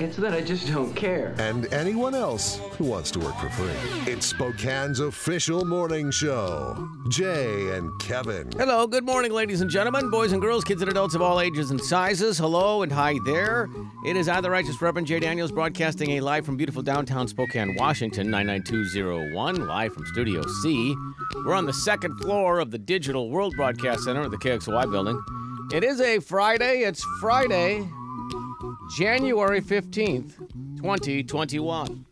it's that I just don't care. and anyone else who wants to work for free. It's Spokane's official morning show. Jay and Kevin. Hello, good morning, ladies and gentlemen, boys and girls, kids and adults of all ages and sizes. Hello and hi there. It is I, the Righteous Reverend Jay Daniels, broadcasting a live from beautiful downtown Spokane, Washington, 99201, live from Studio C. We're on the second floor of the Digital World Broadcast Center at the KXLY building. It is a Friday. It's Friday, January 15th, 2021.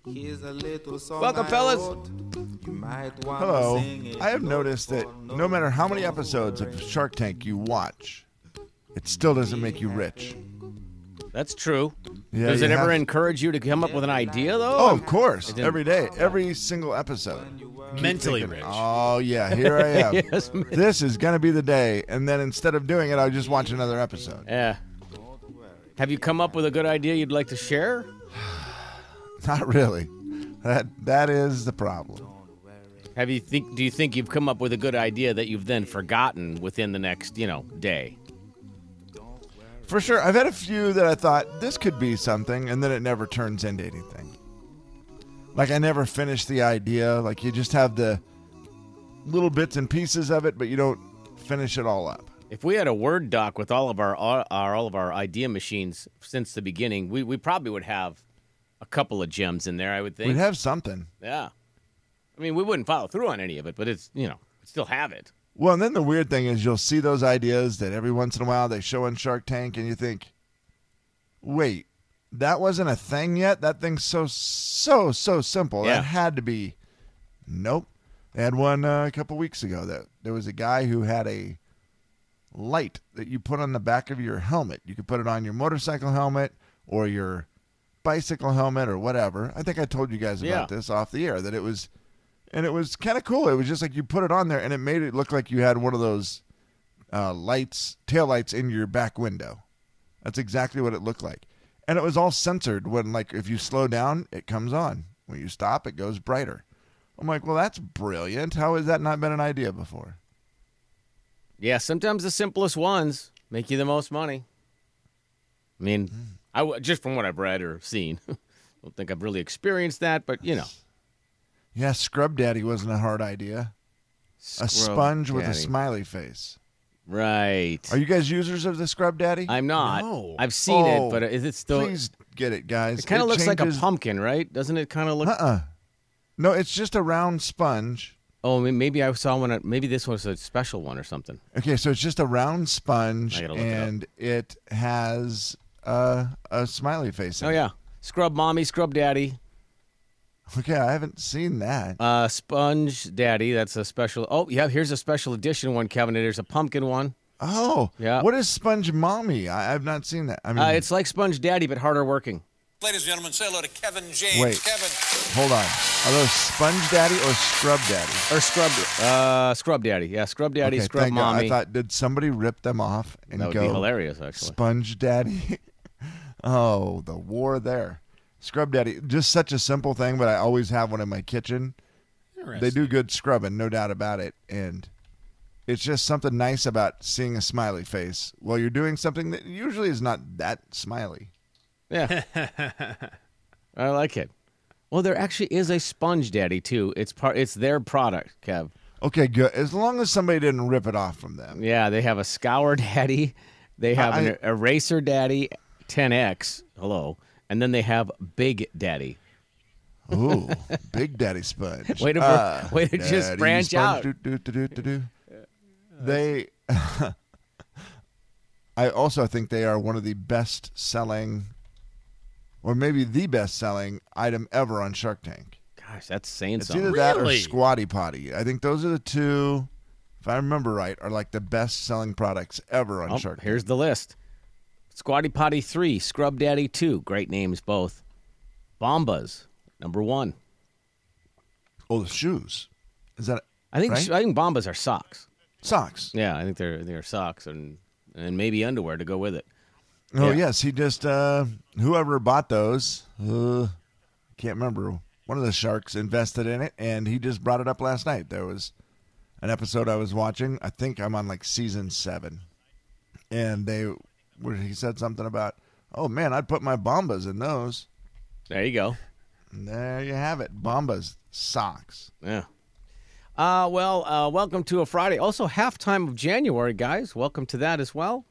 Welcome, fellas. Hello. I have noticed that no matter how many episodes of Shark Tank you watch, it still doesn't make you rich. That's true. Yeah, Does it ever have- encourage you to come up with an idea, though? Oh, of course. Every day, every single episode. Mentally thinking, rich. Oh yeah, here I am. Yes. This is gonna be the day, and then instead of doing it, I'll just watch another episode. Yeah. Have you come up with a good idea you'd like to share? Not really. That that is the problem. Have you think? Do you think you've come up with a good idea that you've then forgotten within the next, you know, day? For sure, I've had a few that I thought this could be something, and then it never turns into anything. Like I never finish the idea. Like you just have the little bits and pieces of it, but you don't finish it all up. If we had a word doc with all of our, our all of our idea machines since the beginning, we, we probably would have a couple of gems in there. I would think. We'd have something. yeah. I mean, we wouldn't follow through on any of it, but it's you know, still have it. Well, and then the weird thing is you'll see those ideas that every once in a while they show on Shark Tank, and you think, wait, that wasn't a thing yet? That thing's so, so, so simple. Yeah. That had to be. Nope. They had one uh, a couple weeks ago that there was a guy who had a light that you put on the back of your helmet. You could put it on your motorcycle helmet or your bicycle helmet or whatever. I think I told you guys about Yeah. this off the air that it was and it was kind of cool. It was just like you put it on there, and it made it look like you had one of those uh, lights, tail lights in your back window. That's exactly what it looked like, and it was all censored. When like if you slow down, it comes on. When you stop, it goes brighter. I'm like, well, that's brilliant. How has that not been an idea before? Yeah, sometimes the simplest ones make you the most money. I mean, I w- just from what I've read or seen, don't think I've really experienced that, but you know, Yeah, Scrub Daddy wasn't a hard idea. A Scrub sponge with a Daddy. smiley face. Right. Are you guys users of the Scrub Daddy? I'm not. No. I've seen Oh, it, but oh, is it still? Please get it, guys. it kind of looks like a changes- pumpkin, right? Doesn't it kind of look? Uh-uh. No, it's just a round sponge. Oh, maybe I saw one. Maybe this was a special one or something. Okay, so it's just a round sponge, I it and it has uh, a smiley face. in Oh it. yeah, scrub mommy, scrub daddy, Okay, I haven't seen that. uh, sponge daddy. That's a special. Oh yeah, here's a special edition one, Kevin. There's a pumpkin one. Oh, Yeah. What is Sponge Mommy? I, I've not seen that. I mean, Uh, it's like sponge daddy, but harder working. Ladies and gentlemen, say hello to Kevin James. Wait. Kevin. hold on. Are those Sponge Daddy or Scrub Daddy? Or scrub, uh, scrub daddy. Yeah, scrub daddy, okay, scrub thank God. mommy. I thought, did somebody rip them off and that would go be hilarious, actually. Sponge Daddy? oh, the war there. Scrub Daddy, just such a simple thing, but I always have one in my kitchen. They do good scrubbing, no doubt about it. And it's just something nice about seeing a smiley face while you're doing something that usually is not that smiley. Yeah, I like it. Well, there actually is a sponge daddy too. It's part. It's their product, Kev. Okay, good. As long as somebody didn't rip it off from them. Yeah, they have a scour daddy. They have an eraser daddy 10x. Hello, and then they have big daddy. Ooh, Big Daddy Sponge. Way to br- Ah, way to just branch Sponge, out. do, do, do, do, do, do. They, I also think they are one of the best selling, or maybe the best selling item ever on Shark Tank. Gosh, that's saying It's something. either that or Really? Squatty Potty. I think those are the two if I remember right, are like the best selling products ever on Oh, Shark. Tank. here's the list: Squatty Potty three, Scrub Daddy two, great names both. Bombas number one. Oh, the shoes. Is that I think Right? I think Bombas are socks. socks? Yeah, I think they're they're socks and and maybe underwear to go with it. Oh Yeah. yes, he just uh whoever bought those, uh can't remember. One of the sharks invested in it and he just brought it up last night. There was an episode I was watching. I think I'm on like season 7. And they where he said something about, "Oh man, I'd put my bombas in those." There you go. And there you have it. Bombas socks. Yeah. Uh, well, uh, welcome to a Friday. Also, halftime of January, guys. Welcome to that as well.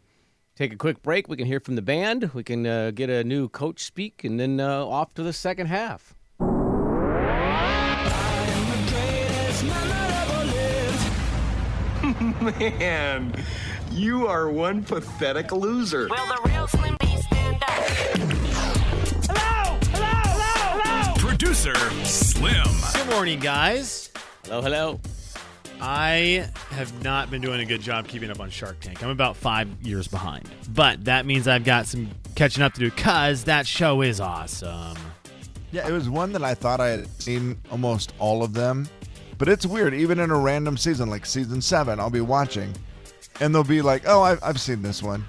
Take a quick break. We can hear from the band. We can uh, get a new coach speak, and then uh, off to the second half. Man, you are one pathetic loser. Will the real Slim B stand up? Hello! Hello! Hello! Hello! Producer Slim. Good morning, guys. Hello, hello. I have not been doing a good job keeping up on Shark Tank. I'm about five years behind. But that means I've got some catching up to do because that show is awesome. Yeah, it was one that I thought I had seen almost all of them. But it's weird, even in a random season, like season seven, I'll be watching, and they'll be like, "Oh, I've, I've seen this one,"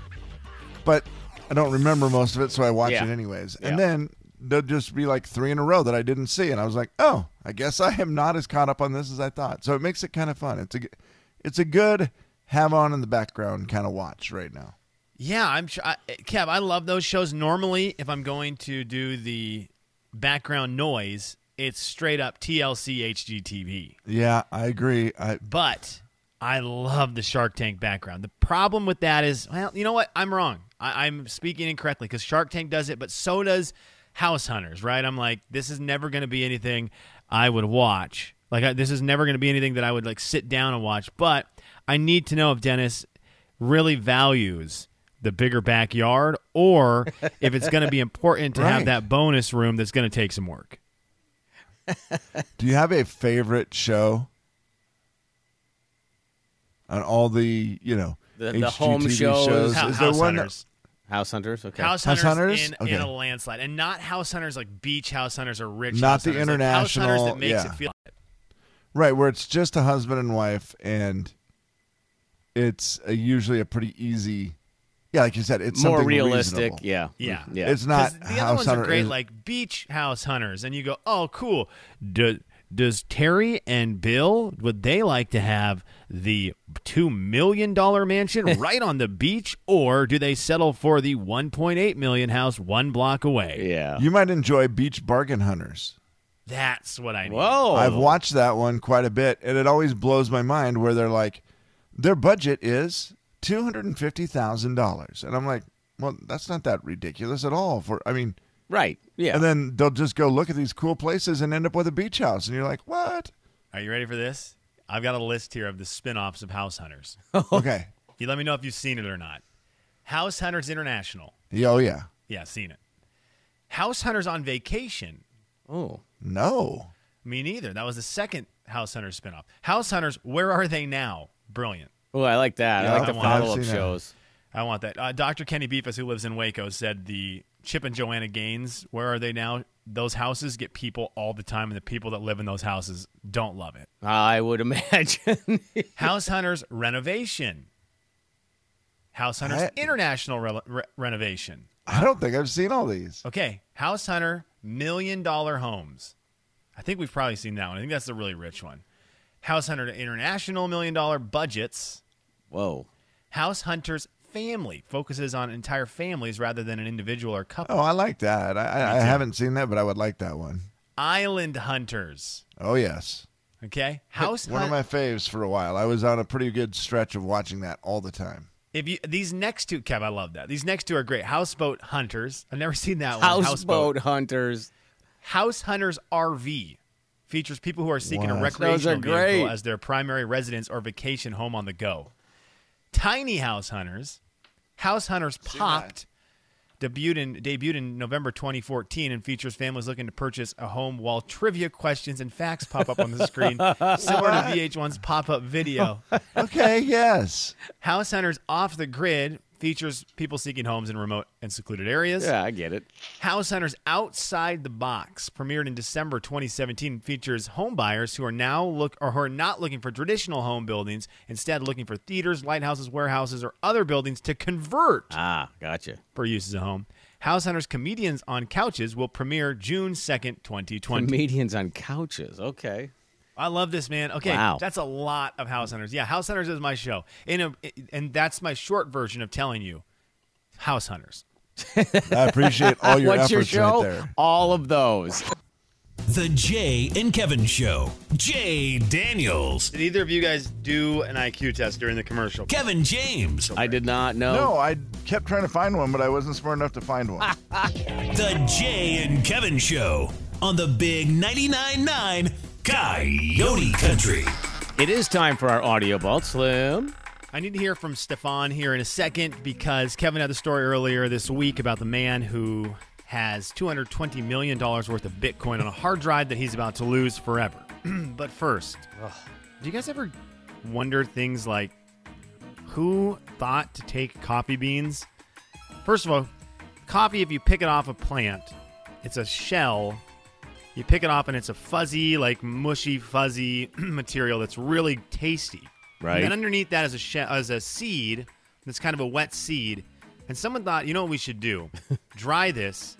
but I don't remember most of it, so I watch Yeah. it anyways. Yeah. And then there'll just be like three in a row that I didn't see, and I was like, "Oh, I guess I am not as caught up on this as I thought." So it makes it kind of fun. It's a, it's a good have on in the background kind of watch right now. Yeah, I'm sure. I, Kev, I love those shows. Normally, if I'm going to do the background noise, it's straight up TLC HGTV. Yeah, I agree. I But I love the Shark Tank background. The problem with that is, well, you know what? I'm wrong. I'm speaking incorrectly because Shark Tank does it, but so does House Hunters, right? I'm like, this is never going to be anything I would watch. Like, I, this is never going to be anything that I would like sit down and watch. But I need to know if Dennis really values the bigger backyard or if it's going to be important to have that bonus room that's going to take some work. Do you have a favorite show on all the you know The- the home HGTV shows. shows? Hou- Is there House one? that- Hunters. House Hunters. Okay. House House hunters, Hunters? In, in a landslide, and not house hunters like beach house hunters or rich. Not house the hunters, like house hunters that makes yeah. it feel. right, where it's just a husband and wife, and it's a, usually a pretty easy. Yeah, like you said, it's More something realistic. reasonable. Yeah. Yeah. Mm, Yeah. It's not the other ones are great, is- like beach house hunters, and you go, "Oh, cool." Do, does Terry and Bill would they like to have the two million dollar mansion right on the beach, or do they settle for the one point eight million house one block away? yeah. you might enjoy Beach Bargain Hunters. That's what I need. Whoa. I've watched that one quite a bit, and it always blows my mind where they're like, their budget is two hundred and fifty thousand dollars, and I'm like, well, that's not that ridiculous at all. For I mean, Right. Yeah. and then they'll just go look at these cool places and end up with a beach house, and you're like, what? Are you ready for this? I've got a list here of the spin-offs of House Hunters. Okay, you let me know if you've seen it or not. House Hunters International. yeah, oh yeah, Yeah, seen it. House Hunters on Vacation. oh. no, Me neither. That was the second House Hunters spinoff. House Hunters, where are they now? Brilliant. Oh, I like that. Yeah, I like the I wanna- follow up I've that. shows. I want that. Uh, Dr. Kenny Beefus, who lives in Waco, said the Chip and Joanna Gaines, where are they now? Those houses get people all the time, and the people that live in those houses don't love it. I would imagine. House Hunters Renovation. House Hunters I- International re- re- Renovation. I don't think I've seen all these. Okay, House Hunter Million Dollar Homes. I think we've probably seen that one. I think that's the really rich one. House Hunter International Million Dollar Budgets. Whoa. House Hunters Family focuses on entire families rather than an individual or couple. Oh, I like that. I, I, I haven't seen that, but I would like that one. Island Hunters. Oh yes, Okay, House one of my faves for a while. I was on a pretty good stretch of watching that all the time. If you these next two, Kev, I love that. These next two are great. Houseboat Hunters. I've never seen that one. Houseboat Hunters. House Hunters RV features people who are seeking a recreational Those are great. vehicle as their primary residence or vacation home on the go. Tiny House Hunters, House Hunters Popped. debuted in debuted in November 2014 and features families looking to purchase a home while trivia questions and facts pop up on the screen, similar to VH1's pop-up video. Okay, yes. House Hunters Off the Grid features people seeking homes in remote and secluded areas. Yeah, I get it. House Hunters Outside the Box premiered in December 2017 features home buyers who are now look or who are not looking for traditional home buildings, instead looking for theaters, lighthouses, warehouses, or other buildings to convert Ah, gotcha. for use as a home. House Hunters Comedians on Couches will premiere June 2nd, 2020. Comedians on couches. Okay. I love this, man. Okay, Wow. that's a lot of House Hunters. Yeah, House Hunters is my show. In a, uh, and that's my short version of telling you House Hunters. I appreciate all your What's your show? right there. All of those. The Jay and Kevin Show. Jay Daniels. Did either of you guys do an IQ test during the commercial? Kevin James. I did not know. No, I kept trying to find one, but I wasn't smart enough to find one. The Jay and Kevin Show on the Big 99.9 9 Coyote Country. It is time for our audio vault, Slim. I need to hear from Stefan here in a second because Kevin had the story earlier this week about the man who has $220 million worth of Bitcoin on a hard drive that he's about to lose forever. but first, do you guys ever wonder things like who thought to take coffee beans? First of all, coffee, if you pick it off a plant, it's a shell. You pick it off and it's a fuzzy, like mushy, fuzzy material that's really tasty. Right. And then underneath that is a she- as a seed. That's kind of a wet seed. And someone thought, you know what we should do? Dry this,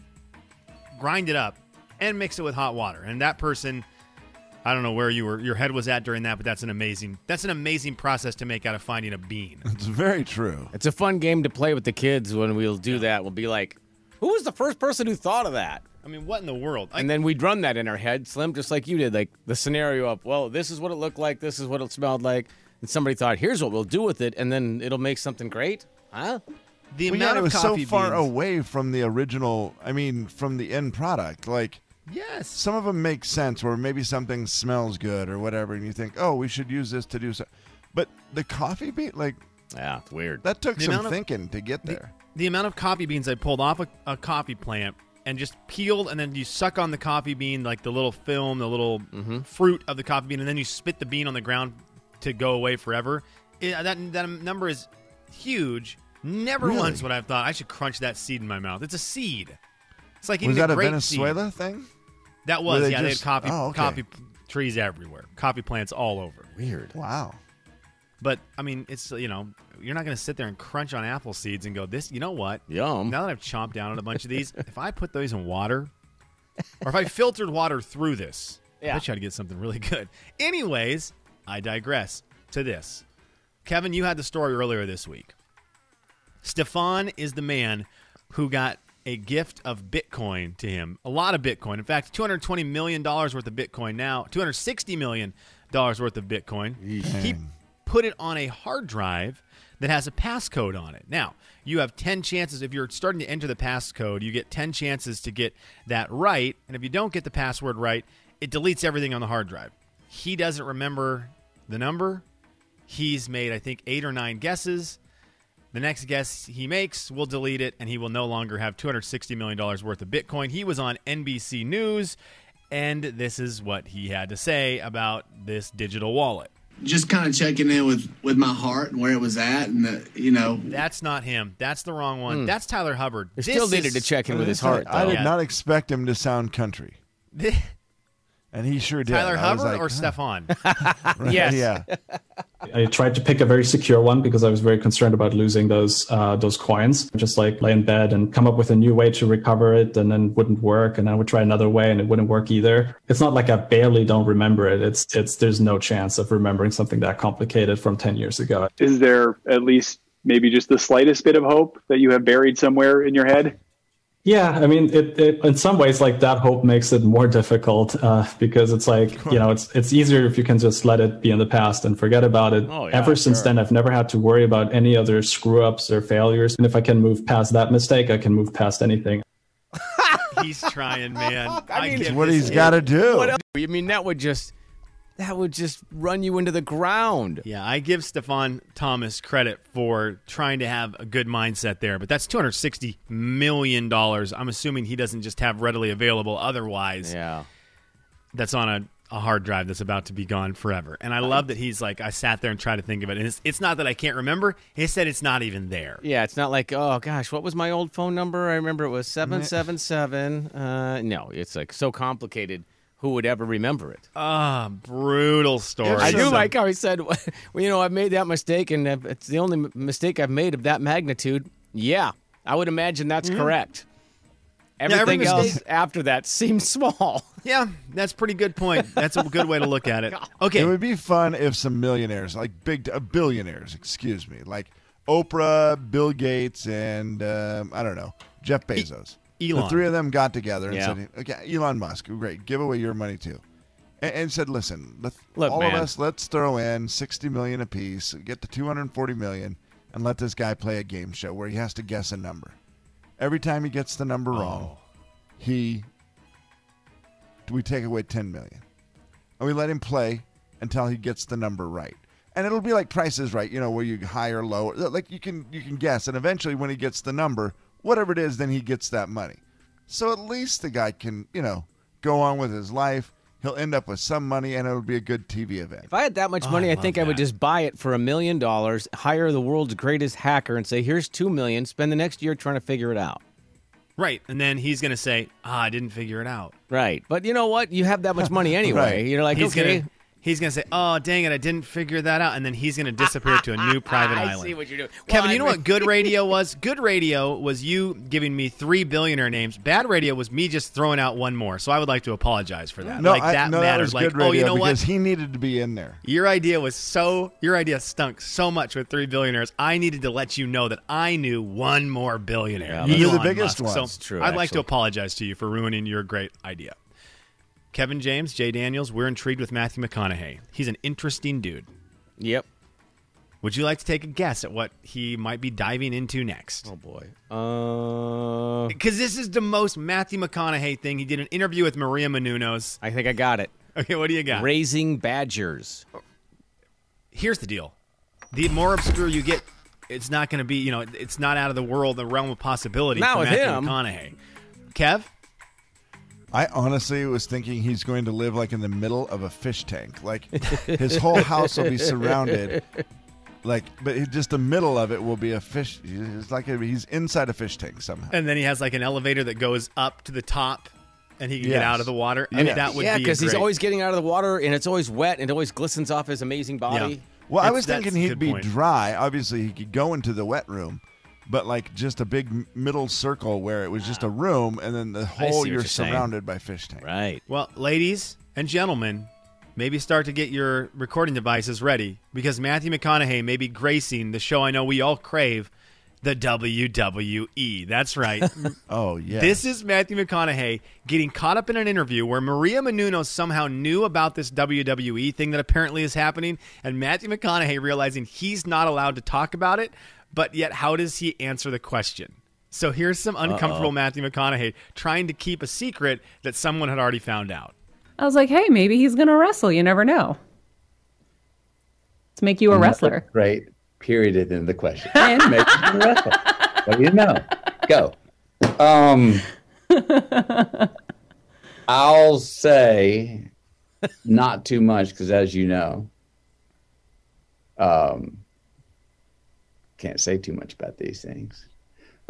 grind it up, and mix it with hot water. And that person, I don't know where you were, your head was at during that, but that's an amazing, that's an amazing process to make out of finding a bean. It's very true. It's a fun game to play with the kids when we'll do that. We'll be like, who was the first person who thought of that? I mean, what in the world? I, And then we'd run that in our head, Slim, just like you did. Like the scenario up. well, this is what it looked like, this is what it smelled like. And somebody thought, here's what we'll do with it, and then it'll make something great. Huh? the Well, amount yeah, it of was so coffee far beans. away from the original. I mean, from the end product. Like Yes. some of them make sense, where maybe something smells good or whatever, and you think, oh, we should use this to do so. But the coffee bean, like Yeah, it's weird. that took The some of- thinking to get The, there. the amount of coffee beans I pulled off a, a coffee plant and just peeled, and then you suck on the coffee bean, like the little film, the little mm-hmm. fruit of the coffee bean, and then you spit the bean on the ground to go away forever. It- uh, that that number is huge. Never Really? once would I have thought I should crunch that seed in my mouth. It's a seed. It's like eating Was that a a grape Venezuela seed. thing? That Where was they yeah. They just- had coffee oh, okay. coffee trees everywhere, coffee plants all over. Weird. Wow. But I mean, it's you know, you're not going to sit there and crunch on apple seeds and go, "This, you know what? Yum. Now that I've chomped down on a bunch of these, if I put those in water, or if I filtered water through this, I Yeah. bet you I'd get something really good." Anyways, I digress to this. Kevin, you had the story earlier this week. Stefan is the man who got a gift of Bitcoin to him, a lot of Bitcoin. In fact, $220 million worth of Bitcoin now, $260 million worth of Bitcoin. He put it on a hard drive that has a passcode on it. Now, you have 10 chances. If you're starting to enter the passcode, you get 10 chances to get that right. And if you don't get the password right, it deletes everything on the hard drive. He doesn't remember the number. He's made, I think, eight or nine guesses. The next guess he makes will delete it, and he will no longer have $260 million worth of Bitcoin. He was on NBC News, and this is what he had to say about this digital wallet. Just kind of checking in with with my heart and where it was at, and the, you know, That's not him. That's the wrong one. Hmm. That's Tyler Hubbard. He still This needed to check in with his heart, I did Yeah. not expect him to sound country, Thi- and he sure did. Tyler I Hubbard like, or huh. Stefan? Right, Yes. Yeah. I tried to pick a very secure one because I was very concerned about losing those uh, those coins. Just like lay in bed and come up with a new way to recover it, and then wouldn't work, and I would try another way, and it wouldn't work either. It's not like I barely don't remember it. It's it's there's no chance of remembering something that complicated from ten years ago. Is there at least maybe just the slightest bit of hope that you have buried somewhere in your head? Yeah, I mean, it, it in some ways like that hope makes it more difficult uh, because it's like you know it's it's easier if you can just let it be in the past and forget about it. Oh, yeah, Ever since sure. then, I've never had to worry about any other screw ups or failures, and if I can move past that mistake, I can move past anything. He's trying, man. I mean, give It's what he's got to do. What? I mean, that would just that would just run you into the ground. Yeah, I give Stefan Thomas credit for trying to have a good mindset there, but that's two hundred sixty million dollars. I'm assuming he doesn't just have readily available. Otherwise, Yeah. that's on a, a hard drive that's about to be gone forever. And I love that he's like, I sat there and tried to think of it, and it's, it's not that I can't remember. He said it's not even there. Yeah, it's not like, oh gosh, what was my old phone number? I remember it was 777. Uh, no, it's like so complicated. Who would ever remember it? Ah, brutal story. I do like how he said, well, you know, I've made that mistake, and it's the only mistake I've made of that magnitude. Yeah, I would imagine that's correct. every Everything else mistake- after that seems small. Yeah, that's a pretty good point. That's a good way to look at it. Okay. It would be fun if some millionaires, like big uh, billionaires, excuse me, like Oprah, Bill Gates, and um, I don't know, Jeff Bezos. Elon. The three of them got together and Yeah. said, "Okay, Elon Musk, great, give away your money too," and, and said, "Listen, let Look, all man. of us, let's throw in sixty million apiece, get the two hundred forty million, and let this guy play a game show where he has to guess a number. Every time he gets the number wrong, oh. he we take away 10 million and we let him play until he gets the number right and it'll be like prices right you know where you high or low like you can you can guess and eventually when he gets the number whatever it is then he gets that money so at least the guy can you know go on with his life he'll end up with some money and it'll be a good tv event If I had that much money, I, think I would just buy it for a million dollars, hire the world's greatest hacker, and say, "Here's two million. Spend the next year trying to figure it out." Right. And then he's going to say, ah, I didn't figure it out. Right, but you know what? You have that much money anyway. Right. You're like, he's okay. Gonna, he's going to say, oh, dang it, I didn't figure that out. And then he's going to disappear to a new private island. I island. see what you're doing. Kevin, Well, you know I- what good radio was? Good radio was you giving me three billionaire names. Bad radio was me just throwing out one more. So I would like to apologize for that. no, like I, that no, that matters. was like, good radio oh, you know what? because he needed to be in there Your idea was so your idea stunk so much with three billionaires. I needed to let you know that I knew one more billionaire. Yeah, You're the Elon biggest Musk. one. So That's true, I'd like to actually. apologize to you for ruining your great idea. Kevin James, Jay Daniels, we're intrigued with Matthew McConaughey. He's an interesting dude. Yep. Would you like to take a guess at what he might be diving into next? Oh boy. Uh, Because this is the most Matthew McConaughey thing. He did an interview with Maria Menounos. I think I got it. Okay, what do you got? Raising badgers. here's the deal the more obscure you get it's not going to be you know it's not out of the world the realm of possibility Not for with Matthew him. McConaughey Kev I honestly was thinking he's going to live like in the middle of a fish tank. Like his whole house will be surrounded, like, but it- just the middle of it will be a fish. It's like a, he's inside a fish tank somehow. and then he has like an elevator that goes up to the top and he can get out of the water I mean Yes. that would yeah, be because he's great. always getting out of the water, and it's always wet, and it always glistens off his amazing body. Yeah. Well, I It's- was that's thinking a he'd good be point. dry. Obviously, he could go into the wet room, but like just a big middle circle where it was just a room, and then the whole you're, you're saying. surrounded by fish tank. Right. well ladies and gentlemen maybe start to get your recording devices ready because Matthew McConaughey may be gracing the show I know we all crave the WWE that's right Oh yeah. This is Matthew McConaughey getting caught up in an interview where Maria Menounos somehow knew about this WWE thing that apparently is happening, and Matthew McConaughey realizing he's not allowed to talk about it, but yet how does he answer the question? So here's some uncomfortable Matthew McConaughey trying to keep a secret that someone had already found out. I was like, hey, maybe he's going to wrestle. You never know. Let's make you a wrestler. Great. Period at the end of the question. And- Make you a wrestler. What do you know? Go. Um, I'll say not too much because, as you know, um, can't say too much about these things.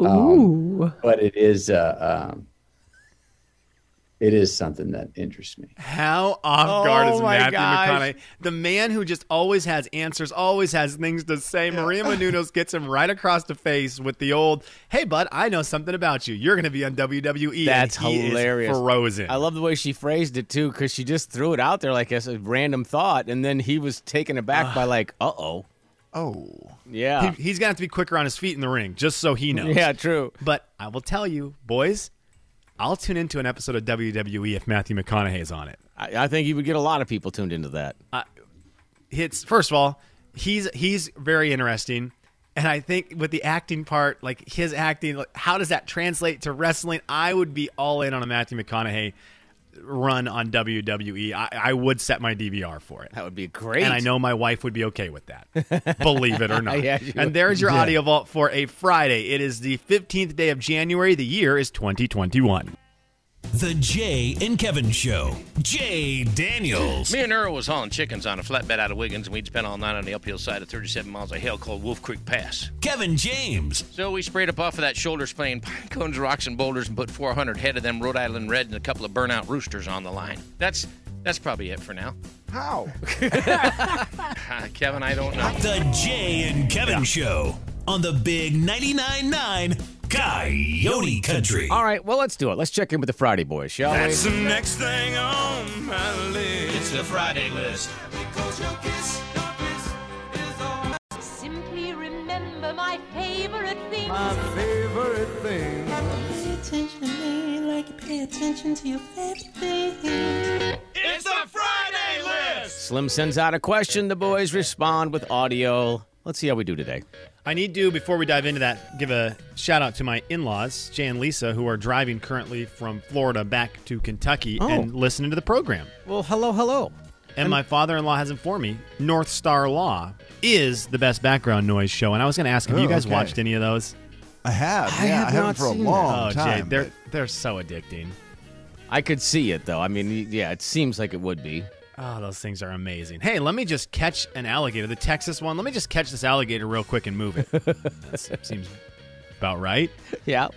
Ooh. But it is, uh, um, it is something that interests me. How off guard Oh is Matthew gosh. McConaughey? The man who just always has answers, always has things to say. Maria Menounos gets him right across the face with the old, "Hey, bud, I know something about you. You're going to be on WWE." That's and he is hilarious. frozen. I love the way she phrased it too, because she just threw it out there like as a random thought, and then he was taken aback by like, "Uh oh, oh, yeah, He, he's going to have to be quicker on his feet in the ring, just so he knows. yeah, true." But I will tell you, boys, I'll tune into an episode of WWE if Matthew McConaughey's on it. I, I think you would get a lot of people tuned into that. It's first of all, he's he's very interesting, and I think with the acting part, like his acting, like, how does that translate to wrestling? I would be all in on a Matthew McConaughey. Run on WWE, I, I would set my DVR for it. That would be great. And I know my wife would be okay with that. Believe it or not. Yeah, and there's your Yeah. audio vault for a Friday. It is the 15th day of January. The year is 2021. The Jay and Kevin Show. Jay Daniels. Me and Earl was hauling chickens on a flatbed out of Wiggins, and we'd spent all night on the uphill side of 37 miles of hill called Wolf Creek Pass. Kevin James. So we sprayed up off of that shoulder spraying pine cones, rocks, and boulders, and put 400 head of them Rhode Island Red and a couple of burnout roosters on the line. That's that's probably it for now. How? Uh, Kevin, I don't know. The Jay and Kevin Show on the Big 99.9 9 Coyote Country. All right, well, let's do it. Let's check in with the Friday boys, shall That's we? the next thing on my list. It's the Friday list. Because your kiss darkness is all simply remember my favorite thing. My favorite thing. Pay attention to me like you pay attention to your favorite thing. It's the Friday list. Slim sends out a question. The boys respond with audio. Let's see how we do today. I need to, before we dive into that, give a shout out to my in laws, Jay and Lisa, who are driving currently from Florida back to Kentucky Oh. and listening to the program. Well, hello, hello. And my father in law has informed me North Star Law is the best background noise show. And I was going to ask, have you Oh, guys okay. watched any of those? I have. I yeah, have I haven't for a seen it. long oh. Jay, they're, but- they're so addicting. I could see it, though. I mean, yeah, it seems like it would be. Oh, those things are amazing. Hey, let me just catch an alligator, the Texas one. Let me just catch this alligator real quick and move it. that seems about right. Yeah.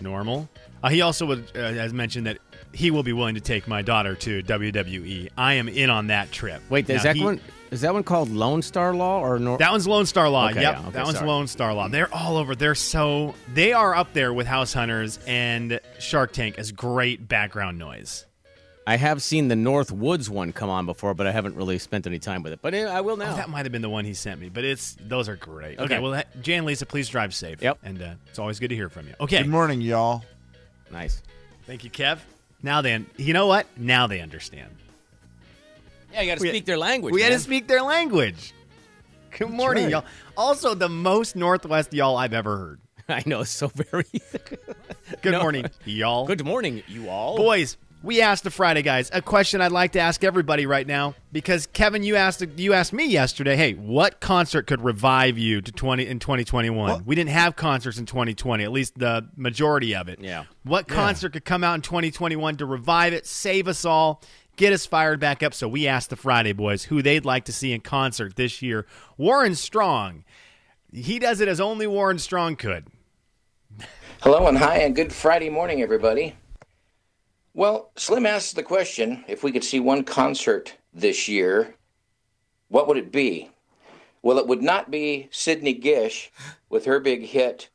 Normal. Uh, he also would, uh, has mentioned that he will be willing to take my daughter to WWE. I am in on that trip. Wait, is that he- one? Is that one called Lone Star Law or Nor- That one's Lone Star Law. Okay, yep, yeah, okay, that one's sorry. Lone Star Law. They're all over. They're so they are up there with House Hunters and Shark Tank as great background noise. I have seen the North Woods one come on before, but I haven't really spent any time with it. But eh, I will now. Oh, that might have been the one he sent me, but it's those are great. Okay, Okay. well, ha- Jay and Lisa, please drive safe. Yep. and uh, it's always good to hear from you. Okay, Good morning, y'all. nice. thank you, Kev. Now they, you know what? Now they understand. Yeah, you got to We- speak their language. we had man. to speak their language. Good morning, right. y'all. Also, the most Northwest y'all I've ever heard. I know so very. Good No. morning, y'all. Good morning, you all. Boys, we asked the Friday guys a question I'd like to ask everybody right now because Kevin, you asked you asked me yesterday. Hey, what concert could revive you to twenty in twenty twenty one? We didn't have concerts in twenty twenty, at least the majority of it. Yeah. What concert could come out in twenty twenty one to revive it, save us all? Get us fired back up. So we asked the Friday boys who they'd like to see in concert this year. Warren Strong. He does it as only Warren Strong could. Hello and hi, and good Friday morning, everybody. Well, Slim asked the question if we could see one concert this year, what would it be? Well, it would not be Sidney Gish with her big hit,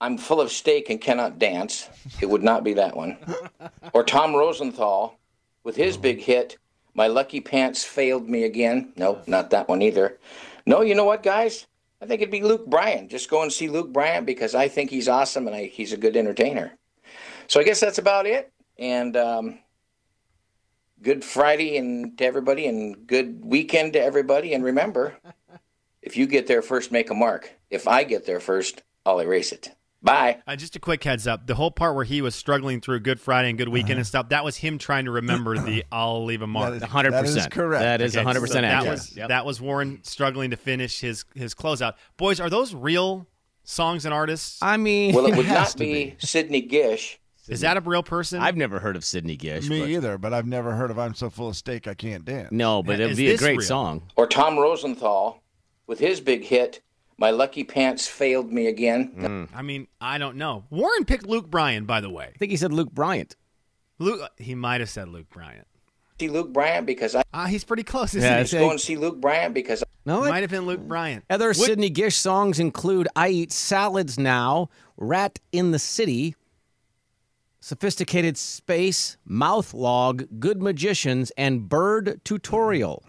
I'm Full of Steak and Cannot Dance. It would not be that one. Or Tom Rosenthal with his big hit, My Lucky Pants Failed Me Again. No, not that one either. No, you know what, guys? I think it'd be Luke Bryan. Just go and see Luke Bryan because I think he's awesome and I, he's a good entertainer. So I guess that's about it. And um, good Friday and to everybody, and good weekend to everybody. And remember, if you get there first, make a mark. If I get there first, I'll erase it. Bye. Uh, just a quick heads up: the whole part where he was struggling through Good Friday and Good Weekend and stuff, that was him trying to remember the "I'll leave a mark." 100%. That is correct. That is Okay, 100% so that accurate. was Yep. that was Warren struggling to finish his his closeout. Boys, are those real songs and artists? I mean, Well, it would has not to be Sidney Gish. Is that a real person? I've never heard of Sidney Gish. Me but- either, but I've never heard of "I'm So Full of Steak I Can't Dance." No, but it'd is be a this great real? song. Or Tom Rosenthal with his big hit, My Lucky Pants Failed Me Again. I mean, I don't know. Warren picked Luke Bryan, by the way. I think he said Luke Bryant. Luke, he might have said Luke Bryant. See Luke Bryan because I Ah, he's pretty close, isn't Yeah, he? it's- just go and see Luke Bryan because No, It it- might have been Luke Bryant. Other Would- Sidney Gish songs include I Eat Salads Now, Rat in the City, Sophisticated Space, Mouth Log, Good Magicians, and Bird Tutorial.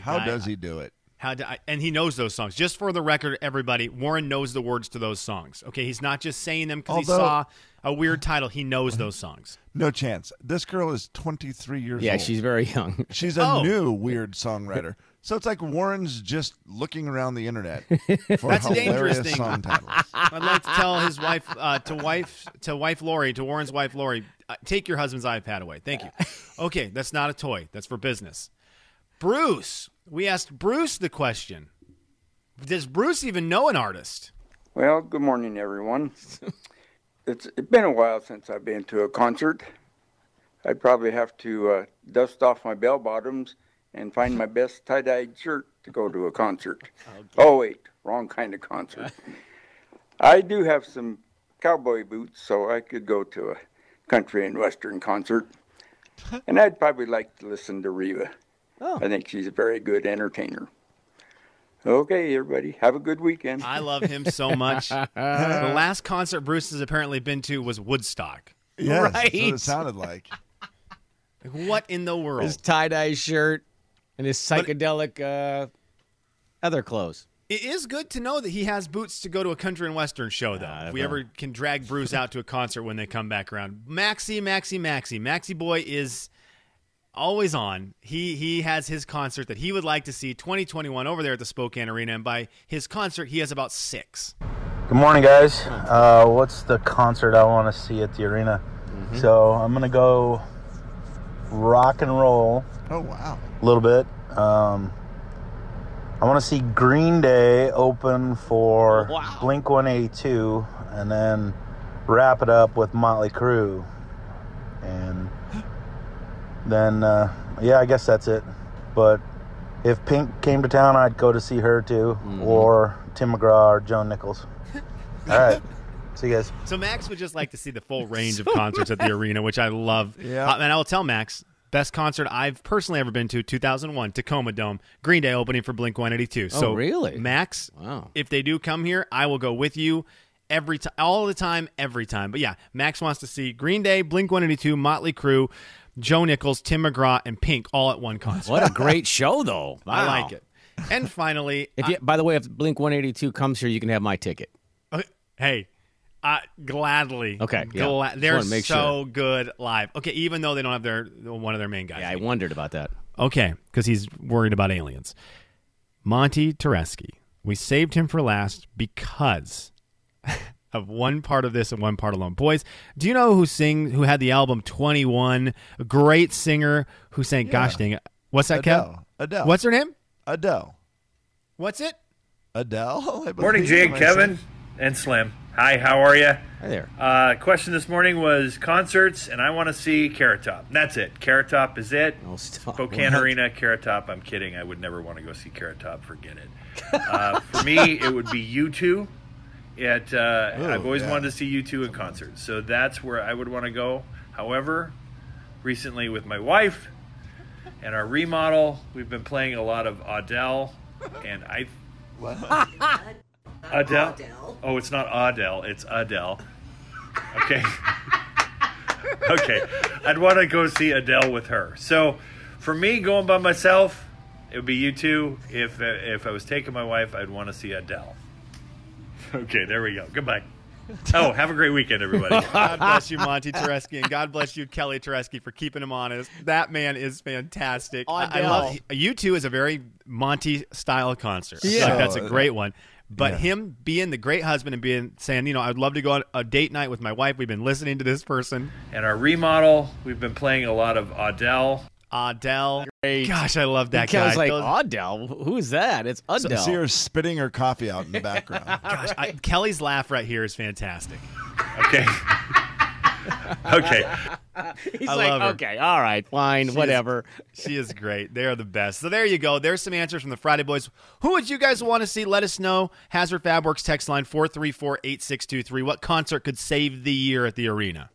How guy- does he do it? How do I, and he knows those songs. Just for the record, everybody, Warren knows the words to those songs. Okay, he's not just saying them because he saw a weird title. He knows those songs. No chance. This girl is 23 years Yeah, old. she's very young. She's a Oh. new weird songwriter. So it's like Warren's just looking around the internet for That's a dangerous hilarious thing. song titles. I'd like to tell his wife, uh, to wife, to wife Lori, to Warren's wife Lori, uh, take your husband's iPad away. Thank you. Okay, that's not a toy. That's for business. Bruce, we asked Bruce the question. Does Bruce even know an artist? Well, good morning, everyone. it's, it's been a while since I've been to a concert. I'd probably have to uh, dust off my bell bottoms and find my best tie dyed shirt to go to a concert. Oh, oh wait, wrong kind of concert. I do have some cowboy boots, so I could go to a country and western concert. And I'd probably like to listen to Reba. Oh. I think she's a very good entertainer. Okay, everybody, have a good weekend. I love him so much. the last concert Bruce has apparently been to was Woodstock. Yes, Right. what it sounded like. What in the world? His tie dye shirt and his psychedelic uh, other clothes. It is good to know that he has boots to go to a country and western show, though. if we ever can drag Bruce out to a concert when they come back around, Maxi, Maxi, Maxi, Maxi Boy is always on. He he has his concert that he would like to see 2021 over there at the Spokane Arena, and by his concert, he has about six. Good morning, guys. Uh, what's the concert I want to see at the arena? So I'm gonna go rock and roll Oh wow. a little bit. Um, I want to see Green Day open for Blink 182, and then wrap it up with Motley Crue, and then uh, yeah, I guess that's it. But if Pink came to town, I'd go to see her too, or Tim McGraw or Joe Nichols. All right, see you guys. So Max would just like to see the full range of concerts at the arena, which I love. Yeah. Uh, and I will tell Max, best concert I've personally ever been to, 2001, Tacoma Dome, Green Day opening for Blink 182. Oh, So really? Max, Wow. if they do come here, I will go with you every time, all the time, every time. But yeah, Max wants to see Green Day, Blink 182, Motley Crue, Joe Nichols, Tim McGraw, and Pink all at one concert. What a great show, though. I like it. And finally, If you, by the way, if Blink 182 comes here, you can have my ticket. Uh, Hey, uh, gladly. Okay, yeah. Gla- Just they're wanna make so good live. Okay, even though they don't have their one of their main guys. Yeah, I wondered about that. Okay, because he's worried about aliens. Monty Tereski. We saved him for last because of one part of this and one part alone. Boys, do you know who sing who had the album 21? A great singer who sang gosh dang it. What's that, Kev? Adele. Adele. What's her name? Adele. What's it? Adele. Morning, believe. Jay and Kevin and Slim. Hi, how are you? Hi there. Uh, question this morning was concerts, and I want to see Carrot Top. That's it. Carrot Top is it. Oh, stop. Spokane What? Arena, Carrot Top. I'm kidding. I would never want to go see Carrot Top. Forget it. Uh, for me, it would be U2. At uh, Ooh, I've always yeah. wanted to see U2 in concert, so that's where I would want to go. However, recently with my wife and our remodel, we've been playing a lot of Adele, and I Adele. Oh, it's not Adele. It's Adele. Okay. okay. I'd want to go see Adele with her. So, for me, going by myself, it would be you two. If uh, if I was taking my wife, I'd want to see Adele. Okay, there we go. Goodbye. Oh, have a great weekend, everybody. God bless you, Monty Tereski, and God bless you, Kelly Tereski, for keeping him honest. That man is fantastic. I, I Adele. love you two is a very Monty style concert. Yeah. like that's a great one. But Yeah. him being the great husband and being saying, you know, I'd love to go on a date night with my wife. We've been listening to this person, and our remodel, we've been playing a lot of Adele. Adele. Great. Gosh, I love that I guy. was like, Those- Adele? Who's that? It's I Adele. see her spitting her coffee out in the background. gosh, I, Kelly's laugh right here is fantastic. Okay. okay. He's I like, love her. okay, all right, fine, She is- whatever. She is great. They are the best. So there you go. There's some answers from the Friday Boys. Who would you guys want to see? Let us know. Hazard Fabworks text line 434 8623. What concert could save the year at the arena?